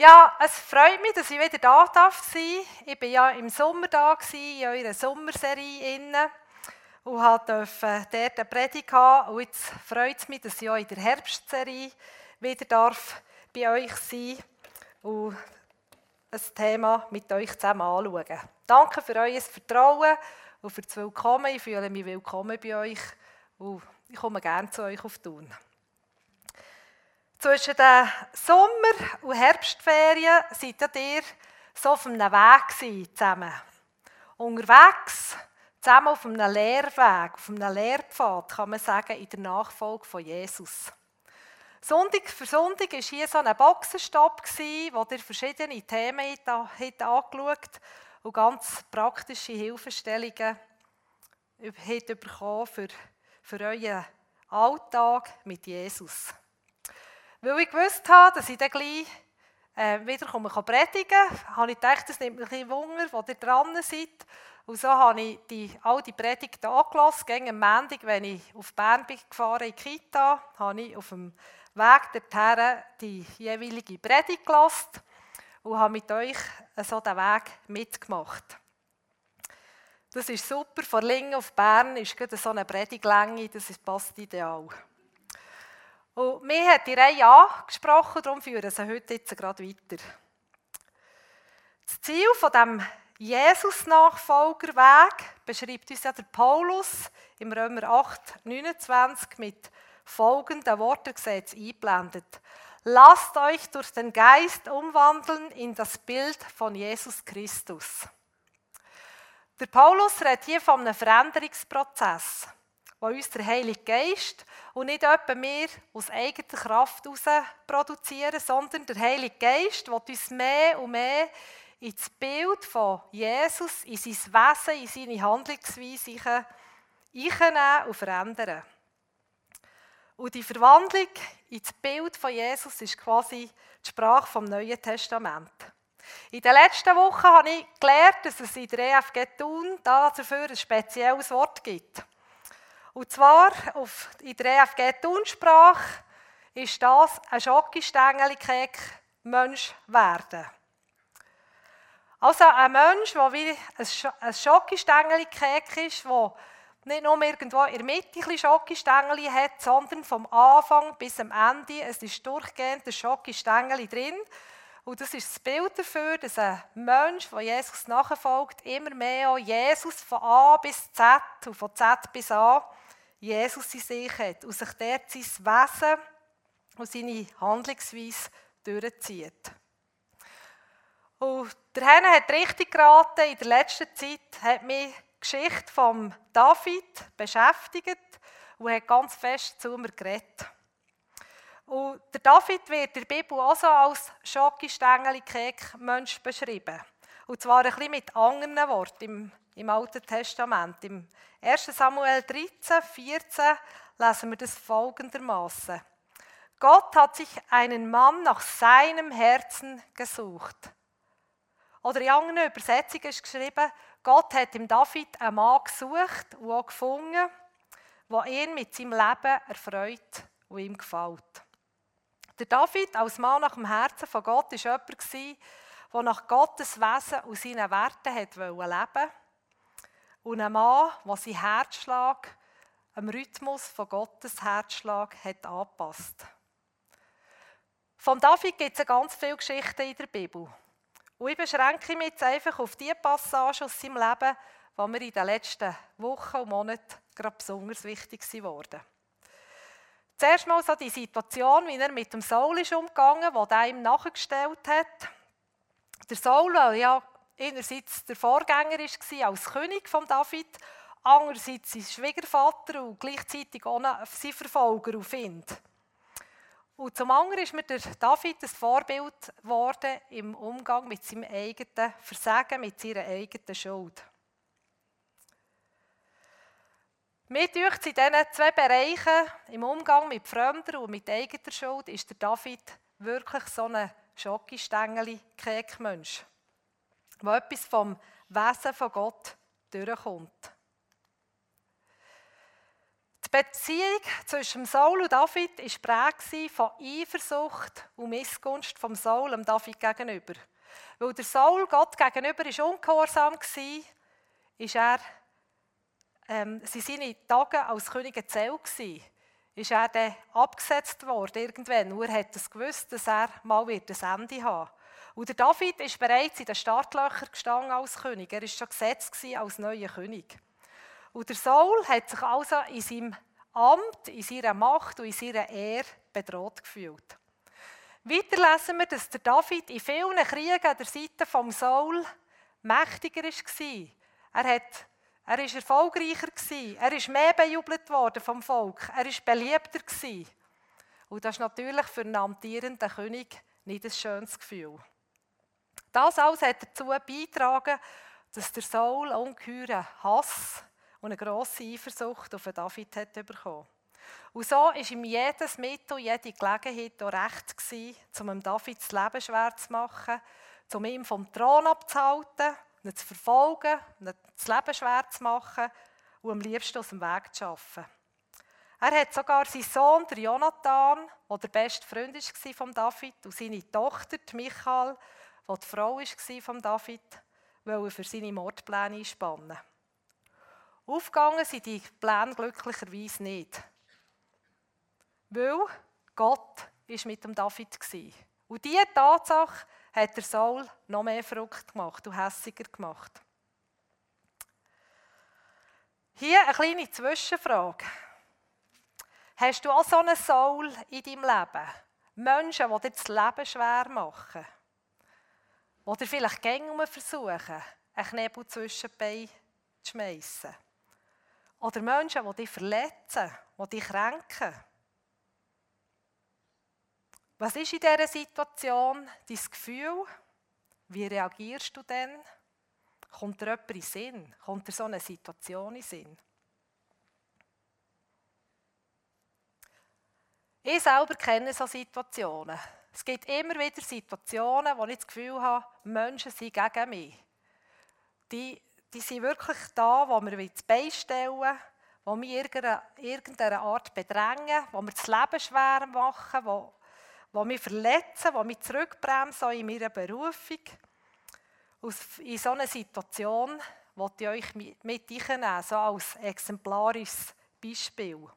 Ja, es freut mich, dass ich wieder da darf sein. Ich war ja im Sommer da, in eurer Sommerserie inne und durfte dort eine Predigt haben. Und jetzt freut es mich, dass ich auch in der Herbstserie wieder darf bei euch sein und ein Thema mit euch zusammen anschauen. Danke für euer Vertrauen und für das Willkommen. Ich fühle mich willkommen bei euch und ich komme gerne zu euch auf Tun. Zwischen den Sommer- und Herbstferien seid ihr so auf einem Weg zusammen. Unterwegs, zusammen auf einem Lehrweg, auf einem Lehrpfad, kann man sagen, in der Nachfolge von Jesus. Sonntag für Sonntag war hier so ein Boxenstopp, wo ihr verschiedene Themen angeschaut und ganz praktische Hilfestellungen bekommen für, für euren Alltag mit Jesus. Weil ich gewusst habe, dass ich dann gleich äh, wieder kann predigen kann, habe ich gedacht, das nimmt mich ein Wunder, wo ihr dran seid. Und so habe ich die, all die Predigten angelassen. Gegen am Montag, wenn ich auf Bern bin gefahren in Kita, habe ich auf dem Weg dorthin die jeweilige Predigt gelassen und habe mit euch so den Weg mitgemacht. Das ist super. Von Lingen auf Bern ist so eine Prediglänge, das passt ideal. Und mir hat die Reihe angesprochen, darum führen sie heute jetzt gerade weiter. Das Ziel von dem Jesus-Nachfolgerweg beschreibt uns ja der Paulus im Römer 8, 29 mit folgenden Worten gesetzt eingeblendet. Lasst euch durch den Geist umwandeln in das Bild von Jesus Christus. Der Paulus redet hier von einem Veränderungsprozess wo uns der Heilige Geist und nicht etwa wir aus eigener Kraft heraus produzieren, sondern der Heilige Geist will uns mehr und mehr ins Bild von Jesus, in sein Wesen, in seine Handlungsweise einnehmen und verändern. Und die Verwandlung ins Bild von Jesus ist quasi die Sprache vom Neuen Testament. In den letzten Wochen habe ich gelernt, dass es in der EFG Thun dafür ein spezielles Wort gibt. Und zwar auf, in der EFG Tunsprache ist das ein Schokostängeli-Kek Mensch werden. Also ein Mensch, der wie ein Schokostängeli-Kek ist, der nicht nur irgendwo in der Mitte ein Schokostängeli hat, sondern vom Anfang bis am Ende, es ist durchgehend ein Schokostängeli drin. Und das ist das Bild dafür, dass ein Mensch, der Jesus nachfolgt, immer mehr Jesus von A bis Z und von Z bis A Jesus in sich hat und sich dort sein Wesen und seine Handlungsweise durchzieht. Und der Herr hat richtig geraten, in der letzten Zeit hat mich die Geschichte von David beschäftigt und hat ganz fest zu mir geredet. Und der David wird in der Bibel auch so als Schokistängeli-Kek-Mensch beschrieben. Und zwar ein bisschen mit anderen Worten im, im Alten Testament. Im 1. Samuel 13, 14 lesen wir das folgendermaßen. Gott hat sich einen Mann nach seinem Herzen gesucht. Oder in anderen Übersetzungen ist geschrieben, Gott hat im David einen Mann gesucht und auch gefunden, der ihn mit seinem Leben erfreut und ihm gefällt. Der David als Mann nach dem Herzen von Gott war jemand, der nach Gottes Wesen und seinen Werten leben wollte und ein Mann, der seinen Herzschlag am Rhythmus von Gottes Herzschlag hat angepasst. Von David gibt es ganz viele Geschichten in der Bibel. Und ich beschränke mich jetzt einfach auf die Passagen aus seinem Leben, die mir in den letzten Wochen und Monaten gerade besonders wichtig geworden Zuerst mal so die Situation, wie er mit dem Saul ist umgegangen, wo der ihm nachgestellt hat. Der Saul, ja einerseits der Vorgänger war als König von David, andererseits sein Schwiegervater und gleichzeitig auch sein Verfolger und Find. Und zum anderen ist mir der David ein Vorbild geworden im Umgang mit seinem eigenen Versagen, mit seiner eigenen Schuld. Mir dürft in diesen zwei Bereichen, im Umgang mit Fremden und mit eigener Schuld, ist der David wirklich so ein Schokistängeli-Kekmensch wo etwas vom Wesen von Gott durchkommt. Die Beziehung zwischen Saul und David war geprägt von Eifersucht und Missgunst vom Saul dem David gegenüber. Weil der Saul Gott gegenüber ist ungehorsam war, ist er, ähm, sind seine Tage als König gezählt gewesen. Ist er dann abgesetzt worden irgendwann. Nur hat es gewusst, dass er mal wird ein Ende haben Und der David ist bereits in den Startlöchern gestanden als König. Er war schon gesetzt als neuer König. Und der Saul hat sich also in seinem Amt, in seiner Macht und in seiner Ehre bedroht gefühlt. Weiter lesen wir, dass der David in vielen Kriegen an der Seite von Saul mächtiger war. Er, hat, er ist erfolgreicher. Er ist mehr bejubelt worden vom Volk. Er ist beliebter. Und das ist natürlich für einen amtierenden König nicht ein schönes Gefühl. Das alles hat dazu beigetragen, dass der Saul ungeheuren Hass und eine grosse Eifersucht auf David hat bekommen. Und so war ihm jedes Mittel, jede Gelegenheit auch recht gewesen, um David das Leben schwer zu machen, um ihn vom Thron abzuhalten, ihn zu verfolgen, ihn das Leben schwer zu machen und am liebsten aus dem Weg zu schaffen. Er hat sogar seinen Sohn, der Jonathan, der der beste Freund war von David, und seine Tochter, die Michael, die die Frau war von David, für seine Mordpläne einspannen. Aufgegangen sind die Pläne glücklicherweise nicht. Weil Gott ist mit dem David war. Und diese Tatsache hat der Saul noch mehr verrückt gemacht und hässiger gemacht. Hier eine kleine Zwischenfrage. Hast du auch so einen Saul in deinem Leben? Menschen, die dir das Leben schwer machen? Oder vielleicht Gänge versuchen, einen Knebel zwischen die Beine zu schmeißen? Oder Menschen, die dich verletzen, die dich kränken? Was ist in dieser Situation dein Gefühl? Wie reagierst du denn? Kommt dir jemand in Sinn? Kommt dir so eine Situation in Sinn? Ich selber kenne solche Situationen. Es gibt immer wieder Situationen, wo ich das Gefühl habe, Menschen sind gegen mich. Die, die sind wirklich da, wo wir das Bein stellen, wo wir irgendeiner Art bedrängen, wo wir das Leben schwer machen, wo die mich verletzen, die mich zurückbremsen in meiner Berufung. In so einer Situation wollte ich euch mit reinnehmen, so als exemplarisches Beispiel.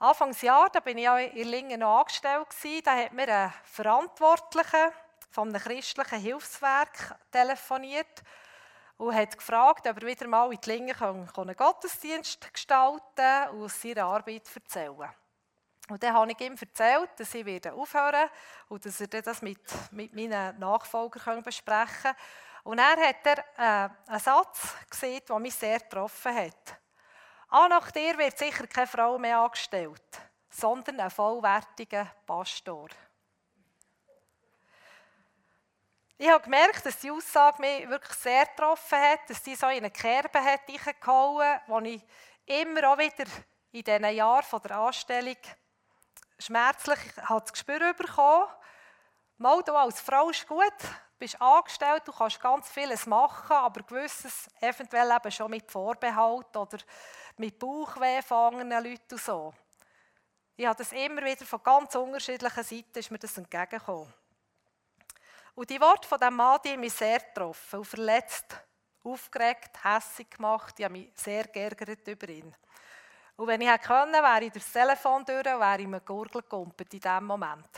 Anfangsjahr, da bin ich auch in Lingen noch angestellt da hat mir ein Verantwortlicher von einem christlichen Hilfswerk telefoniert und hat gefragt, ob er wieder mal in Lingen einen Gottesdienst gestalten und aus seiner Arbeit erzählen. Und dann habe ich ihm erzählt, dass ich wieder aufhören und dass er das mit, mit meinen Nachfolgern besprechen kann. Und er hat er äh, einen Satz gesehen, der mich sehr getroffen hat. Ah, nach dir wird sicher keine Frau mehr angestellt, sondern ein vollwertiger Pastor. Ich habe gemerkt, dass die Aussage mich wirklich sehr getroffen hat, dass sie so in eine Kerbe hat reingehauen, wo ich immer auch wieder in diesen Jahren der Anstellung schmerzlich hat das Gespür bekommen. Mal, du als Frau ist gut, bist angestellt, du kannst ganz vieles machen, aber gewisses eventuell eben schon mit Vorbehalt oder mit Bauchweh von anderen Leuten und so. Ich habe das immer wieder von ganz unterschiedlichen Seiten ist mir das entgegengekommen. Und die Worte von diesem Mann die haben mich sehr getroffen und verletzt, aufgeregt, hässig gemacht. Ich habe mich sehr geärgert über ihn. Und wenn ich hätte können, wäre ich durchs Telefon durch und wäre ich mir Gurgel gekumpelt in diesem Moment.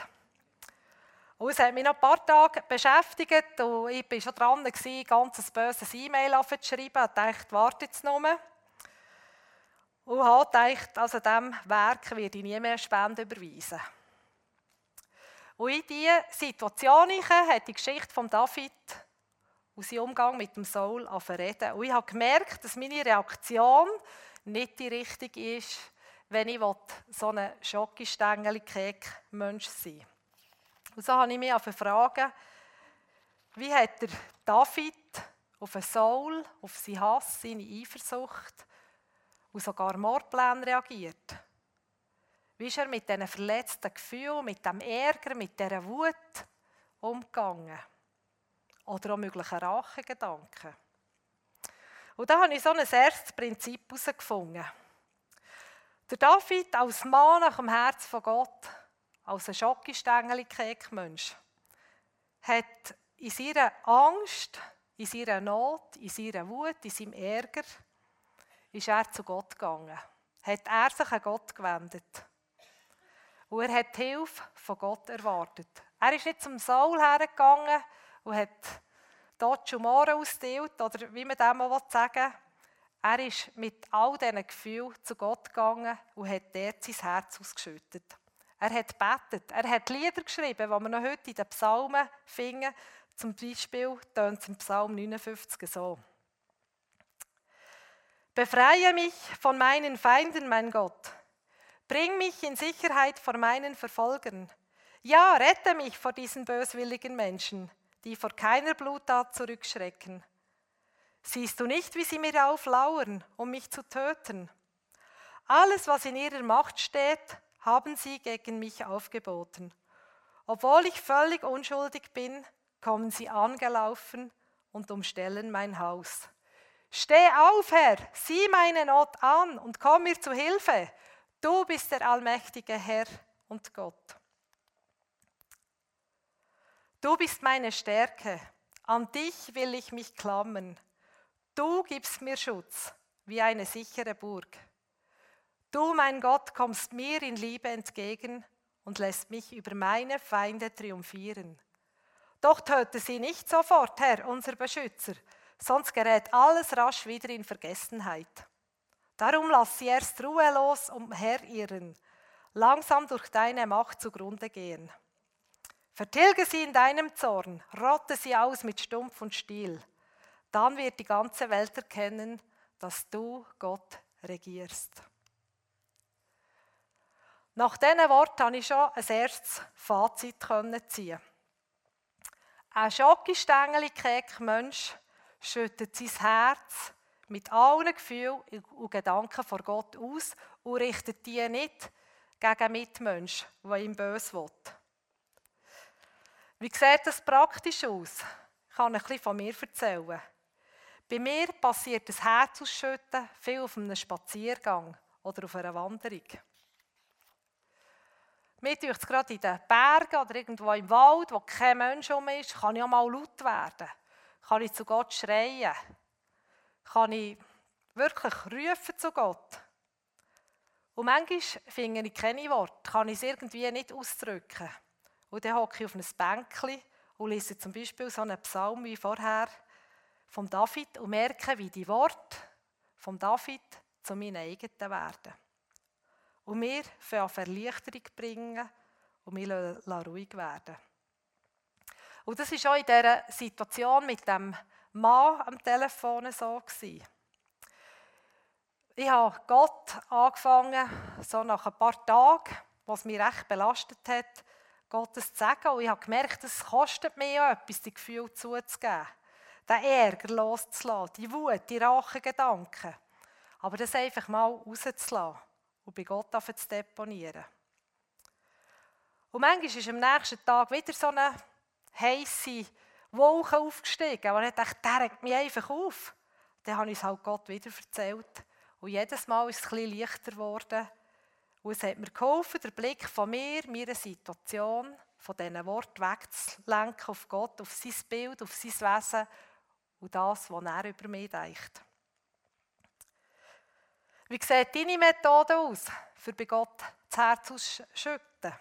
Und es hat mich noch ein paar Tage beschäftigt und ich war schon dran, ein ganz böses E-Mail zu schreiben. Ich dachte, warte jetzt nur. Und habe gedacht, also diesem Werk werde ich nie mehr Spenden überweisen. Und in diese Situation hat die Geschichte von David und sein Umgang mit dem Saul reden. Und ich habe gemerkt, dass meine Reaktion nicht die richtige ist, wenn ich so ein Schokistängel-Kek-Mensch sein Und so habe ich mich fragen, wie hat der David auf den Saul, auf seinen Hass, seine Eifersucht und sogar Mordpläne reagiert? Wie ist er mit diesen verletzten Gefühlen, mit dem Ärger, mit dieser Wut umgegangen? Oder auch möglichen Rachegedanken? Und da habe ich so ein erstes Prinzip herausgefunden. Der David als Mann nach dem Herz von Gott, als ein schockistängeli mensch hat in seiner Angst, in seiner Not, in seiner Wut, in seinem Ärger, ist er zu Gott gegangen. Hat er sich an Gott gewendet. Und er hat Hilfe von Gott erwartet. Er ist nicht zum Saul hergegangen und hat dort Mohren ausgeteilt, oder wie man dem mal sagen will. Er ist mit all diesen Gefühlen zu Gott gegangen und hat dort sein Herz ausgeschüttet. Er hat betet, er hat Lieder geschrieben, die wir noch heute in den Psalmen finden. Zum Beispiel tönt es im Psalm 59 so. Befreie mich von meinen Feinden, mein Gott. Bring mich in Sicherheit vor meinen Verfolgern. Ja, rette mich vor diesen böswilligen Menschen, die vor keiner Bluttat zurückschrecken. Siehst du nicht, wie sie mir auflauern, um mich zu töten? Alles, was in ihrer Macht steht, haben sie gegen mich aufgeboten. Obwohl ich völlig unschuldig bin, kommen sie angelaufen und umstellen mein Haus. Steh auf, Herr, sieh meine Not an und komm mir zu Hilfe. Du bist der allmächtige Herr und Gott. Du bist meine Stärke, an dich will ich mich klammern. Du gibst mir Schutz wie eine sichere Burg. Du, mein Gott, kommst mir in Liebe entgegen und lässt mich über meine Feinde triumphieren. Doch töte sie nicht sofort, Herr, unser Beschützer, sonst gerät alles rasch wieder in Vergessenheit. Darum lass sie erst ruhelos umherirren, langsam durch deine Macht zugrunde gehen. Vertilge sie in deinem Zorn, rotte sie aus mit Stumpf und Stiel. Dann wird die ganze Welt erkennen, dass du Gott regierst. Nach diesen Worten konnte ich schon ein erstes Fazit ziehen. Ein schockistängeli Mensch schüttet sein Herz mit allen Gefühlen und Gedanken vor Gott aus und richtet die nicht gegen Mitmenschen, die ihm böse will. Wie sieht das praktisch aus? Ich kann ein bisschen von mir erzählen. Bei mir passiert das Herzausschütten viel auf einem Spaziergang oder auf einer Wanderung. Mir tut es gerade in den Bergen oder irgendwo im Wald, wo kein Mensch um ist, kann ich auch mal laut werden. Kann ich zu Gott schreien. Kann ich wirklich rufen zu Gott. Und manchmal finde ich keine Worte, kann ich es irgendwie nicht ausdrücken. Und dann hocke ich auf einem Bänkchen und lese zum Beispiel so einen Psalm wie vorher von David und merke, wie die Worte von David zu meinen eigenen werden. Und wir für Verlichterung bringen und lassen ruhig werden. Und das war auch in dieser Situation mit dem Mann am Telefon so. Gewesen. Ich habe Gott angefangen, so nach ein paar Tagen, was mich recht belastet hat, Gottes zu sagen. Und ich habe gemerkt, es kostet mir auch etwas, die Gefühle zuzugeben den Ärger loszulassen, die Wut, die Rachegedanken. Aber das einfach mal rauszulassen und bei Gott zu deponieren. Und manchmal ist am nächsten Tag wieder so eine heisse Wolke aufgestiegen, und ich dachte, der regt mich einfach auf. Dann habe ich es halt Gott wieder erzählt. Und jedes Mal ist es bisschen leichter geworden. Und es hat mir geholfen, den Blick von mir, meiner Situation, von diesen Worten wegzulenken auf Gott, auf sein Bild, auf sein Wesen und das, was er über mich denkt. Wie sieht deine Methode aus, für bei Gott das Herz auszuschütten?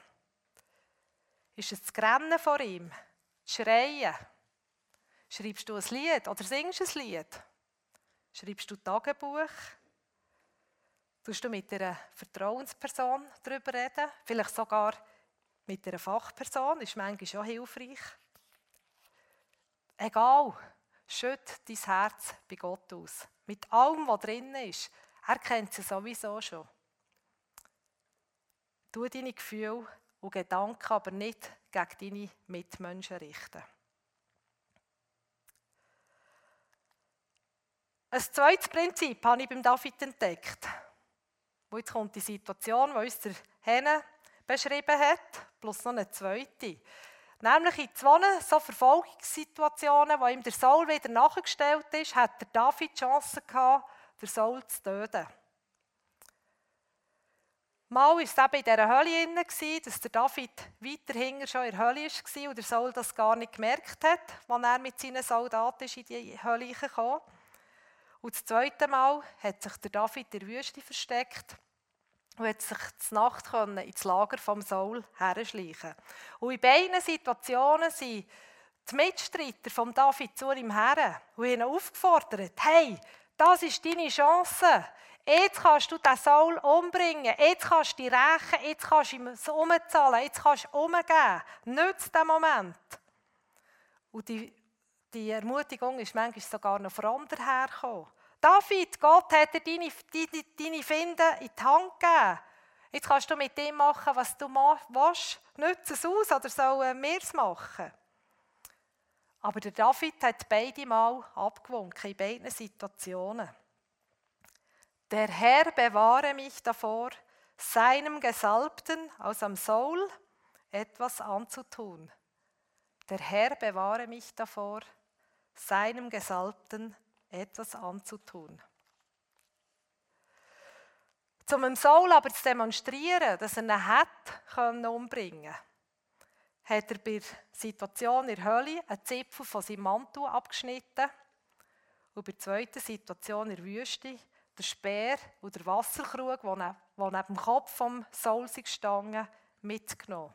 Ist es das Grennen vor ihm? Schreien? Schreibst du ein Lied oder singst ein Lied? Schreibst du Tagebuch? Tust du mit einer Vertrauensperson darüber reden? Vielleicht sogar mit einer Fachperson? Ist manchmal schon hilfreich. Egal, Schütt dein Herz bei Gott aus. Mit allem, was drin ist. Er kennt sie sowieso schon. Tu deine Gefühle und Gedanken aber nicht gegen deine Mitmenschen richten. Ein zweites Prinzip habe ich beim David entdeckt. Wo jetzt kommt die Situation, die uns der Henne beschrieben hat, plus noch eine zweite. Nämlich in zwei so Verfolgungssituationen, wo ihm der Saul wieder nachgestellt ist, hat der David die Chance gehabt, den Saul zu töten. Mal war es eben in dieser drin, dass der David weiter schon in der Hölle war und der Saul das gar nicht gemerkt hat, als er mit seinen Soldaten in die Hölle kam. Und das zweite Mal hat sich der David in der Wüste versteckt und hat sich zur Nacht ins Lager vom Saul herschleichen. Und in beiden Situationen sind die Mitstreiter von David zu ihm her und ihn aufgefordert, hey, das ist deine Chance. Jetzt kannst du den Saul umbringen. Jetzt kannst du dich rächen. Jetzt kannst du ihm so umzahlen. Jetzt kannst du umgeben. Nütze den Moment. Und die, die Ermutigung ist manchmal sogar noch von anderen hergekommen. David, Gott hat dir deine, deine, deine Finde in die Hand gegeben. Jetzt kannst du mit dem machen, was du willst. Nütze es aus oder sollen wir es machen? Aber der David hat beide Mal abgewunken, in beiden Situationen. Der Herr bewahre mich davor, seinem Gesalbten aus am Saul etwas anzutun. Der Herr bewahre mich davor, seinem Gesalbten etwas anzutun. Um dem Saul aber zu demonstrieren, dass er ihn hat umbringen hat er bei der Situation in der Hölle einen Zipfel von seinem Mantel abgeschnitten und bei der zweiten Situation in der Wüste der Speer und der Wasserkrug, der neben dem Kopf vom Saul gestanden mitgenommen.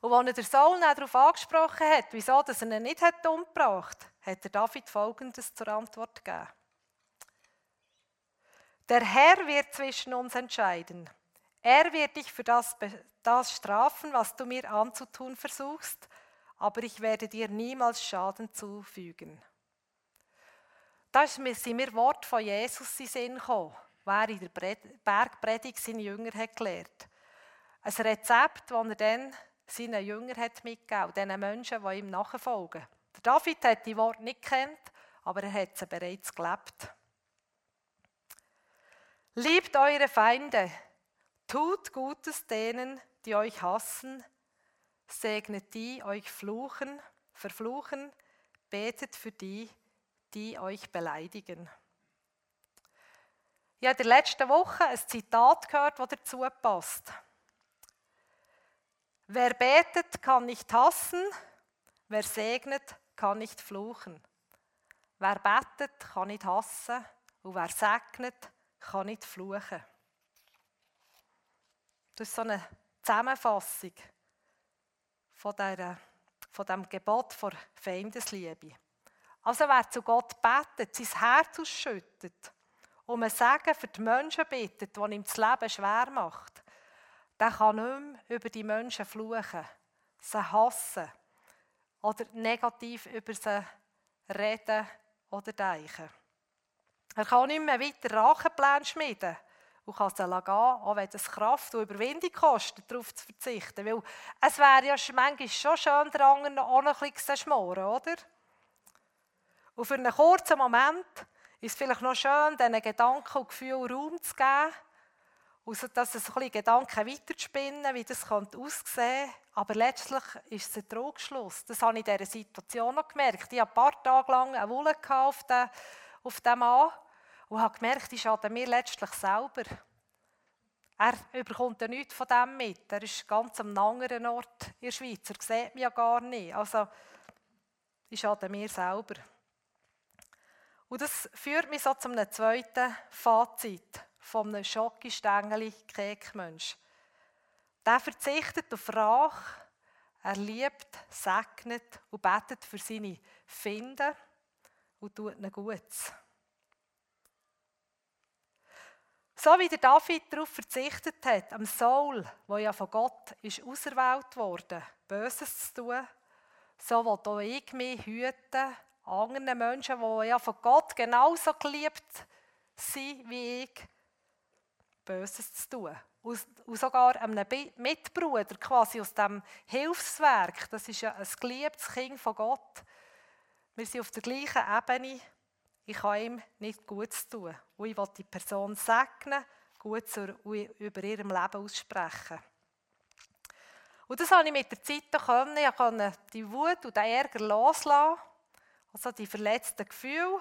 Und als er der Saul darauf angesprochen hat, wieso er ihn nicht umgebracht hat, hat er David Folgendes zur Antwort gegeben. Der Herr wird zwischen uns entscheiden. Er wird dich für das, das strafen, was du mir anzutun versuchst, aber ich werde dir niemals Schaden zufügen. Da sind mir Worte von Jesus in Sinn gekommen, wer in der Bergpredigt seine Jünger hat gelehrt. Ein Rezept, das er dann seinen Jüngern hat mitgegeben, den Menschen, die ihm nachfolgen. Der David hat die Worte nicht kennt, aber er hat sie bereits gelebt. Liebt eure Feinde, tut Gutes denen, die euch hassen, segnet die euch fluchen, verfluchen, betet für die, die euch beleidigen. Ich habe in der letzten Woche ein Zitat gehört, das dazu passt. Wer betet, kann nicht hassen, wer segnet, kann nicht fluchen. Wer betet, kann nicht hassen und wer segnet, kann nicht fluchen. Das ist so eine Zusammenfassung von, dieser, von dem Gebot vor Feindesliebe. Also wer zu Gott betet, sein Herz ausschüttet und ein Segen für die Menschen bittet, die ihm das Leben schwer macht, der kann nicht mehr über die Menschen fluchen, sie hassen oder negativ über sie reden oder denken. Er kann nicht mehr weiter Rachenpläne schmieden und kann sie gehen, auch wenn es Kraft und Überwindung kostet, darauf zu verzichten. Weil es wäre ja manchmal schon schön, der anderen auch noch ein bisschen schmoren, oder? Und für einen kurzen Moment ist es vielleicht noch schön, diesen Gedanken und Gefühlen Raum zu geben und dass es ein bisschen Gedanken weiterzuspinnen, wie das könnte aussehen Aber letztlich ist es ein Trugschluss. Das habe ich in dieser Situation noch gemerkt. Ich hatte ein paar Tage lang eine Wolle auf den Mann und habe gemerkt, ich schade mir letztlich selber. Er bekommt ja nichts von dem mit. Er ist ganz am anderen Ort in der Schweiz. Er sieht mich ja gar nicht. Also, ich schade mir selber. Und das führt mich so zu einem zweiten Fazit von einem Schokistängeli Kekmensch. Der verzichtet auf Rache, er liebt, segnet und betet für seine Finden und tut ihnen Gutes. So wie der David darauf verzichtet hat, am Saul, wo ja von Gott ist auserwählt wurde, Böses zu tun, so will auch ich mich hüten anderen Menschen, die ja von Gott genauso geliebt sind wie ich, Böses zu tun. Und sogar einem Mitbruder quasi aus dem Hilfswerk, das ist ja ein geliebtes Kind von Gott. Wir sind auf der gleichen Ebene. Ich kann ihm nicht Gutes tun. Und ich will die Person segnen, gut über ihrem Leben aussprechen. Und das habe ich mit der Zeit können. Ich konnte die Wut und den Ärger loslassen also die verletzten Gefühle.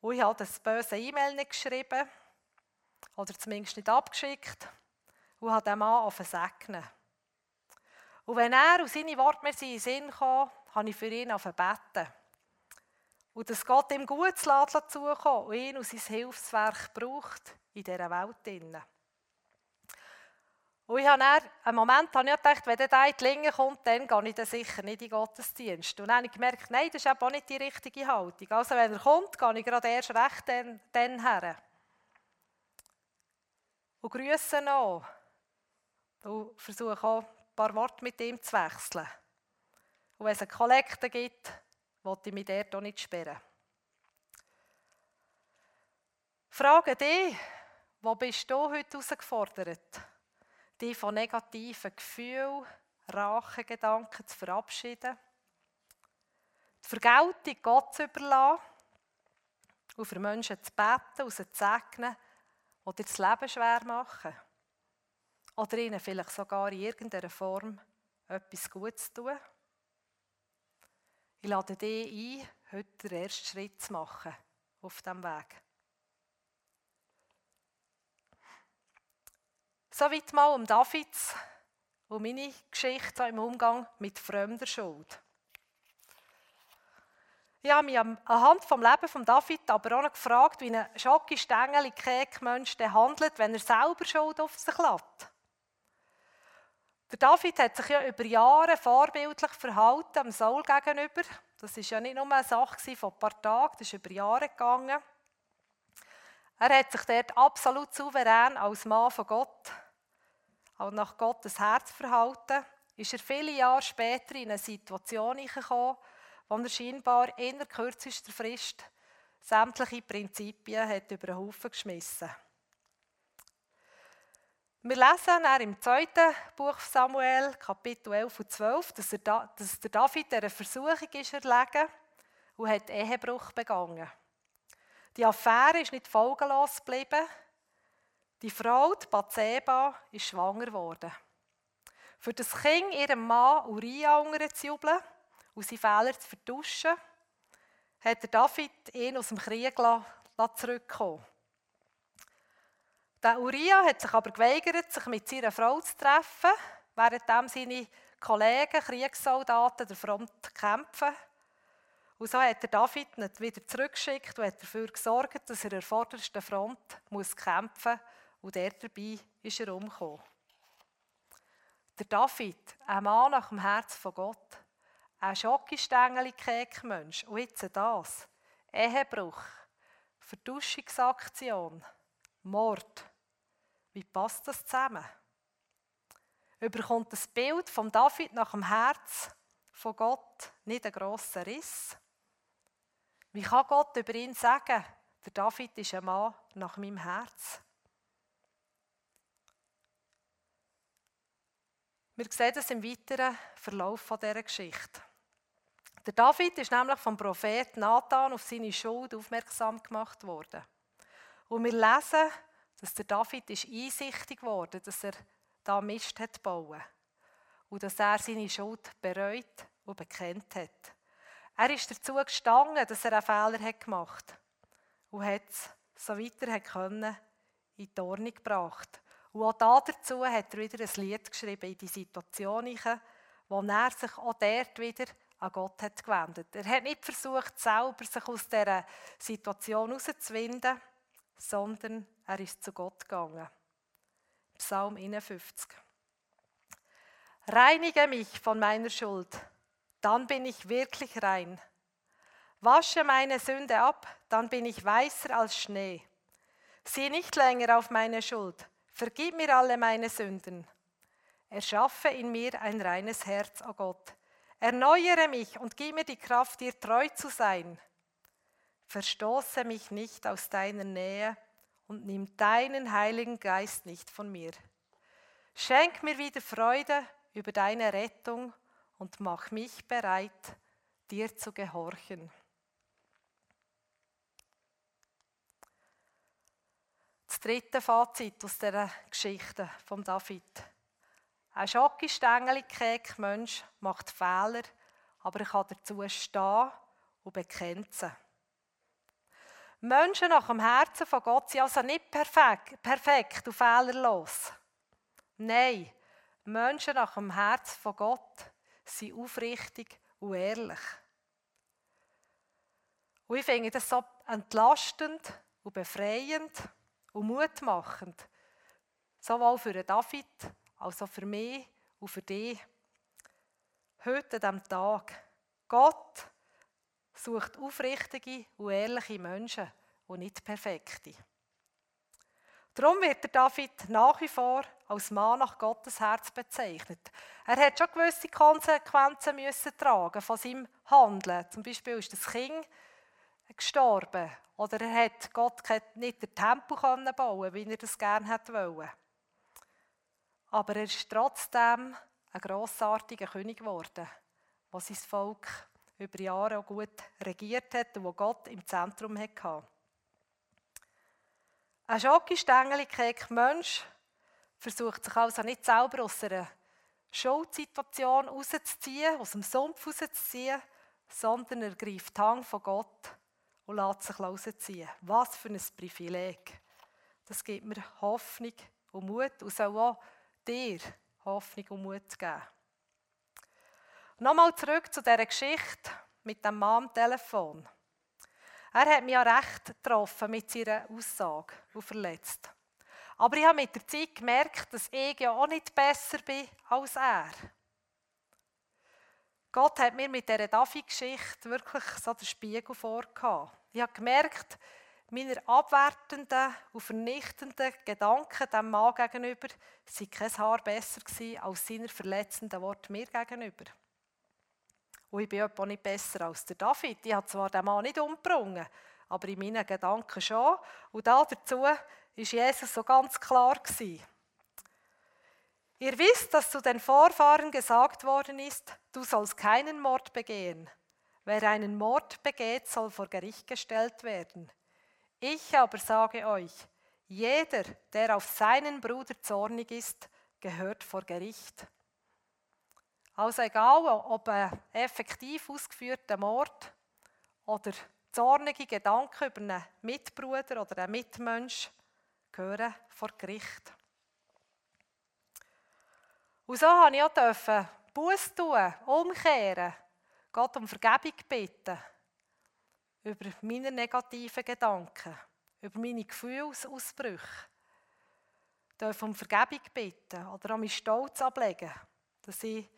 Und ich habe das böse E-Mail nicht geschrieben. oder zumindest nicht abgeschickt, und hat den Mann auf segnen. Und wenn er und seine Worte mir in den Sinn kam, habe ich für ihn auf beten. Und dass Gott ihm gut zukommen und ihn und sein Hilfswerk braucht in dieser Welt. Und ich habe einen Moment habe ich gedacht, wenn der da in die Linge kommt, dann gehe ich dann sicher nicht in den Gottesdienst. Und dann habe ich gemerkt, nein, das ist eben auch nicht die richtige Haltung. Also wenn er kommt, gehe ich gerade erst recht dann, dann her. Und grüße noch. Und versuche auch ein paar Worte mit ihm zu wechseln. Und wenn es eine Kollekte gibt, wollte ich mich dort auch nicht sperren. Frage dich, wo bist du heute herausgefordert? Dich von negativen Gefühlen, Rachegedanken zu verabschieden, die Vergeltung Gott zu überlassen und für Menschen zu beten und sie zu segnen, die dir das Leben schwer machen. Oder ihnen vielleicht sogar in irgendeiner Form etwas Gutes tun. Ich lade dich ein, heute den ersten Schritt zu machen auf diesem Weg. Soweit mal um Davids und meine Geschichte im Umgang mit fremder Schuld. Ich habe mich anhand vom Leben von David aber auch noch gefragt, wie ein Schocki-Stängeli Mensch handelt, wenn er selber Schuld auf sich lässt. Der David hat sich ja über Jahre vorbildlich verhalten am Saul gegenüber. Das ist ja nicht nur eine Sache von ein paar Tagen, das ist über Jahre gegangen. Er hat sich dort absolut souverän als Mann von Gott, auch nach Gottes Herz verhalten. Ist er viele Jahre später in eine Situation gekommen, wo er scheinbar in der kürzester Frist sämtliche Prinzipien hat über den Haufen geschmissen hat. Wir lesen dann im zweiten Buch Samuel, Kapitel 11 und 12, dass, er da, dass der David einer Versuchung ist erlegen und hat Ehebruch begangen. Die Affäre ist nicht folgenlos geblieben. Die Frau, die Bathseba, ist schwanger geworden. Für das Kind ihrem Mann Uriah zu jubeln und seine Fehler zu vertuschen, hat David ihn aus dem Krieg zurückgekommen. Der Uriah hat sich aber geweigert, sich mit seiner Frau zu treffen, während seine Kollegen, Kriegssoldaten, der Front kämpfen. Und so hat er David nicht wieder zurückgeschickt und hat dafür gesorgt, dass er an der vordersten Front muss kämpfen muss. Und der dabei ist er umgekommen. Der David, ein Mann nach dem Herz von Gott, ein schockistängeli mensch Und jetzt das. Ehebruch, Verduschungsaktion, Mord. Wie passt das zusammen? Überkommt das Bild von David nach dem Herz von Gott nicht einen grossen Riss? Wie kann Gott über ihn sagen, der David ist ein Mann nach meinem Herz? Wir sehen das im weiteren Verlauf dieser Geschichte. Der David ist nämlich vom Prophet Nathan auf seine Schuld aufmerksam gemacht worden. Und wir lesen, dass der David ist einsichtig geworden, dass er da Mist hat bauen und dass er seine Schuld bereut und bekennt hat. Er ist dazu gestanden, dass er einen Fehler hat gemacht und hat es, so weiter er können, in die Ordnung gebracht. Und auch dazu hat er wieder ein Lied geschrieben in die Situation, wo er sich auch dort wieder an Gott hat gewendet. Er hat nicht versucht, selber sich aus dieser Situation herauszuwinden, sondern er ist zu Gott gegangen. Psalm 51. Reinige mich von meiner Schuld, dann bin ich wirklich rein. Wasche meine Sünde ab, dann bin ich weißer als Schnee. Sieh nicht länger auf meine Schuld, vergib mir alle meine Sünden. Erschaffe in mir ein reines Herz, o oh Gott. Erneuere mich und gib mir die Kraft, dir treu zu sein. Verstoße mich nicht aus deiner Nähe und nimm deinen Heiligen Geist nicht von mir. Schenk mir wieder Freude über deine Rettung und mach mich bereit, dir zu gehorchen. Das dritte Fazit aus dieser Geschichte von David. Ein schockistängeli Mensch macht Fehler, aber er kann dazu stehen und bekennt sie. Menschen nach dem Herzen von Gott sind also nicht perfekt, perfekt und fehlerlos. Nein, Menschen nach dem Herzen von Gott sind aufrichtig und ehrlich. Und ich finde das so entlastend und befreiend und mutmachend. Sowohl für David als auch für mich und für dich. Heute an diesem Tag. Gott sucht aufrichtige und ehrliche Menschen und nicht perfekte. Darum wird der David nach wie vor als Mann nach Gottes Herz bezeichnet. Er hat schon gewisse Konsequenzen müssen tragen von seinem Handeln. Zum Beispiel ist das Kind gestorben oder er hat Gott nicht den Tempel bauen wie er das gerne wollte. Aber er ist trotzdem ein grossartiger König geworden, der sein Volk über Jahre auch gut regiert hat und wo Gott im Zentrum hatte. Ein Schokostängel-Kek Mensch versucht sich also nicht selber aus einer Schuldsituation rauszuziehen, aus dem Sumpf rauszuziehen, sondern er greift die Hand von Gott und lässt sich rausziehen. Was für ein Privileg. Das gibt mir Hoffnung und Mut und soll auch dir Hoffnung und Mut geben. Nochmal zurück zu dieser Geschichte mit dem Mann am Telefon. Er hat mich ja recht getroffen mit seiner Aussage und verletzt. Aber ich habe mit der Zeit gemerkt, dass ich ja auch nicht besser bin als er. Gott hat mir mit dieser David-Geschichte wirklich so den Spiegel vorgehabt. Ich habe gemerkt, meine abwertenden und vernichtenden Gedanken dem Mann gegenüber waren kein Haar besser als seine verletzenden Worte mir gegenüber. Und ich bin etwa nicht besser als der David. Ich habe zwar den Mann nicht umgebracht, aber in meinen Gedanken schon. Und dazu war Jesus so ganz klar. Ihr wisst, dass zu den Vorfahren gesagt worden ist, du sollst keinen Mord begehen. Wer einen Mord begeht, soll vor Gericht gestellt werden. Ich aber sage euch, jeder, der auf seinen Bruder zornig ist, gehört vor Gericht. Also egal, ob ein effektiv ausgeführter Mord oder zornige Gedanken über einen Mitbruder oder einen Mitmensch gehören vor Gericht. Und so durfte ich auch Buß tun, umkehren, Gott um Vergebung bitten über meine negativen Gedanken, über meine Gefühlsausbrüche. Ich durfte um Vergebung bitten oder an mich Stolz ablegen, dass ich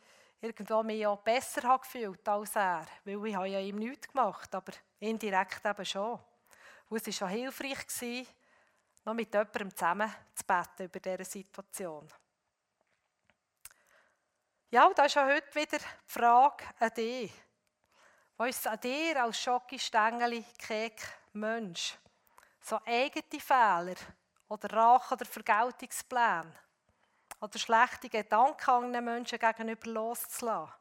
irgendwo mich ja besser habe gefühlt als er, weil ich habe ja ihm nichts gemacht, aber indirekt eben schon. Und es war schon hilfreich, gewesen, noch mit jemandem zusammen zu beten über diese Situation. Ja, und da ist ja heute wieder die Frage an dich. Was ist an dir als Schokistängeli, Kek, Mensch? So eigene Fehler oder Rache- oder Vergeltungspläne oder schlechte Gedanken anderen Menschen gegenüber loszulassen,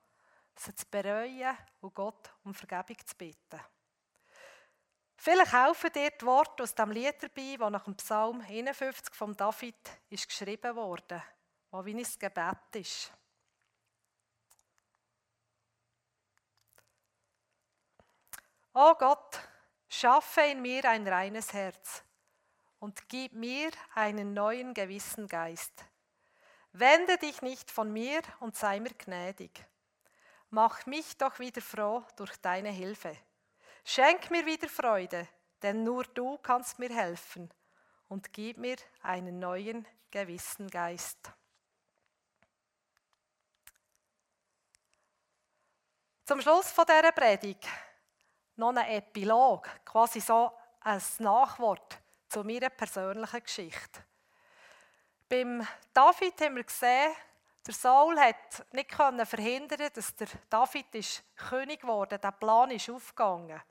sie zu bereuen und Gott um Vergebung zu bitten. Vielleicht helfen dir die Worte aus dem Lied dabei, das nach dem Psalm 51 von David ist geschrieben wurde, wo wie ein Gebet ist. O Gott, schaffe in mir ein reines Herz und gib mir einen neuen gewissen Geist. Wende dich nicht von mir und sei mir gnädig. Mach mich doch wieder froh durch deine Hilfe. Schenk mir wieder Freude, denn nur du kannst mir helfen und gib mir einen neuen gewissen Geist. Zum Schluss von dieser Predigt noch ein Epilog, quasi so ein Nachwort zu meiner persönlichen Geschichte. Beim David haben wir gesehen, der Saul hat nicht verhindern dass der David ist König wurde. Der Plan ist aufgegangen.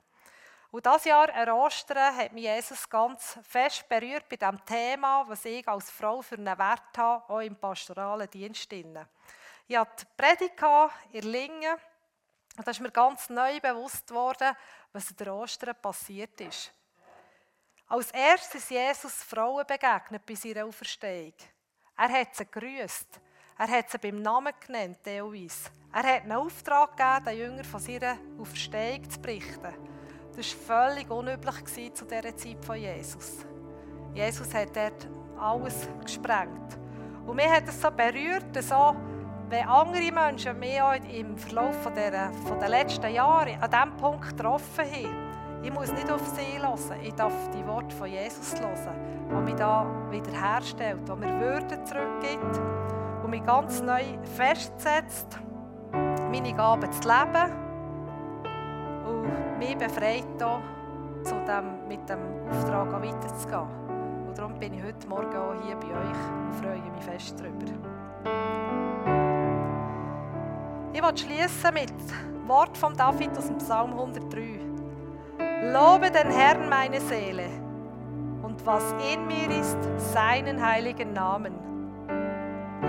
Und das Jahr Ostern hat mich Jesus ganz fest berührt bei dem Thema, was ich als Frau für einen Wert habe, auch im pastoralen Dienst. Ich hatte die Predigt in Lingen und da ist mir ganz neu bewusst worden, was in der Ostern passiert ist. Als erstes Jesus Frauen begegnet bei ihrer Auferstehung. Er hat sie gegrüßt. Er hat sie beim Namen genannt, teilweise. Er hat einen Auftrag gegeben, den Jüngern von ihrer Auferstehung zu berichten. Das war völlig unüblich zu dieser Zeit von Jesus. Jesus hat dort alles gesprengt. Und mich hat es so berührt, so, wenn andere Menschen mich im Verlauf der letzten Jahre an diesem Punkt getroffen haben. Ich muss nicht auf sie hören, ich darf die Worte von Jesus hören, der mich da wiederherstellt, der mir Würde zurückgibt und mich ganz neu festsetzt, meine Gaben zu leben und mich befreit, zu dem, mit dem Auftrag weiterzugehen. Und darum bin ich heute Morgen auch hier bei euch und freue mich fest darüber. Ich will schließen mit dem Wort von David aus dem Psalm 103. Lobe den Herrn meine Seele und was in mir ist, seinen heiligen Namen.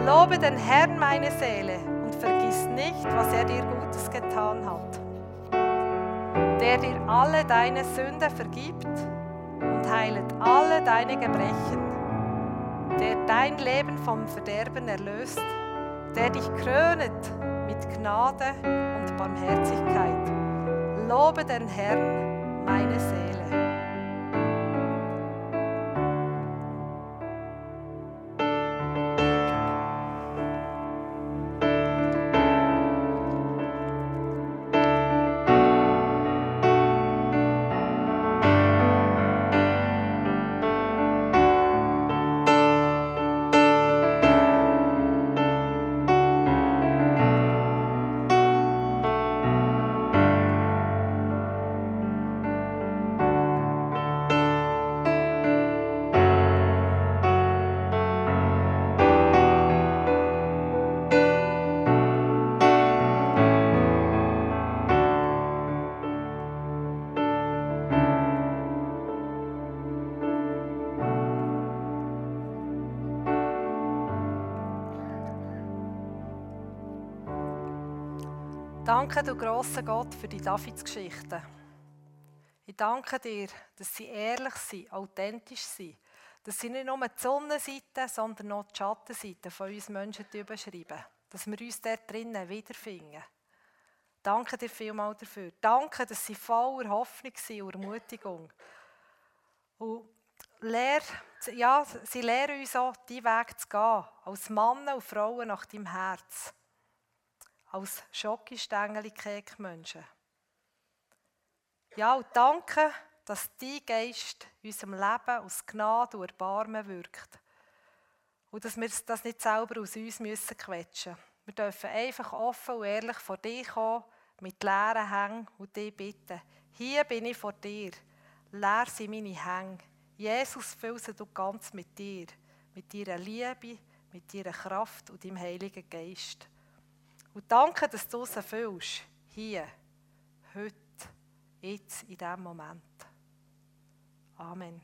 Lobe den Herrn meine Seele und vergiss nicht, was er dir Gutes getan hat. Der dir alle deine Sünde vergibt und heilet alle deine Gebrechen, der dein Leben vom Verderben erlöst, der dich krönet mit Gnade und Barmherzigkeit. Lobe den Herrn, meine Seele. Danke, du grosser Gott, für die Davids-Geschichten. Ich danke dir, dass sie ehrlich sind, authentisch sind. Dass sie nicht nur die Sonnenseite, sondern auch die Schattenseite von uns Menschen überschreiben. Dass wir uns dort drinnen wiederfinden. Danke dir vielmals dafür. Danke, dass sie voller Hoffnung sind und Ermutigung. Und lehr, ja, sie lehren uns auch, diesen Weg zu gehen, als Männer und Frauen nach deinem Herz als Schokistängeli Menschen. Ja, und danke, dass dein Geist in unserem Leben aus Gnade und Erbarmen wirkt. Und dass wir das nicht selber aus uns müssen quetschen Wir dürfen einfach offen und ehrlich vor dir kommen, mit leeren Hängen und dich bitten. Hier bin ich vor dir. Leer sind meine Hänge. Jesus, füll sie du ganz mit dir, mit deiner Liebe, mit deiner Kraft und deinem Heiligen Geist. Und danke, dass du es erfüllst. Hier, heute, jetzt, in diesem Moment. Amen.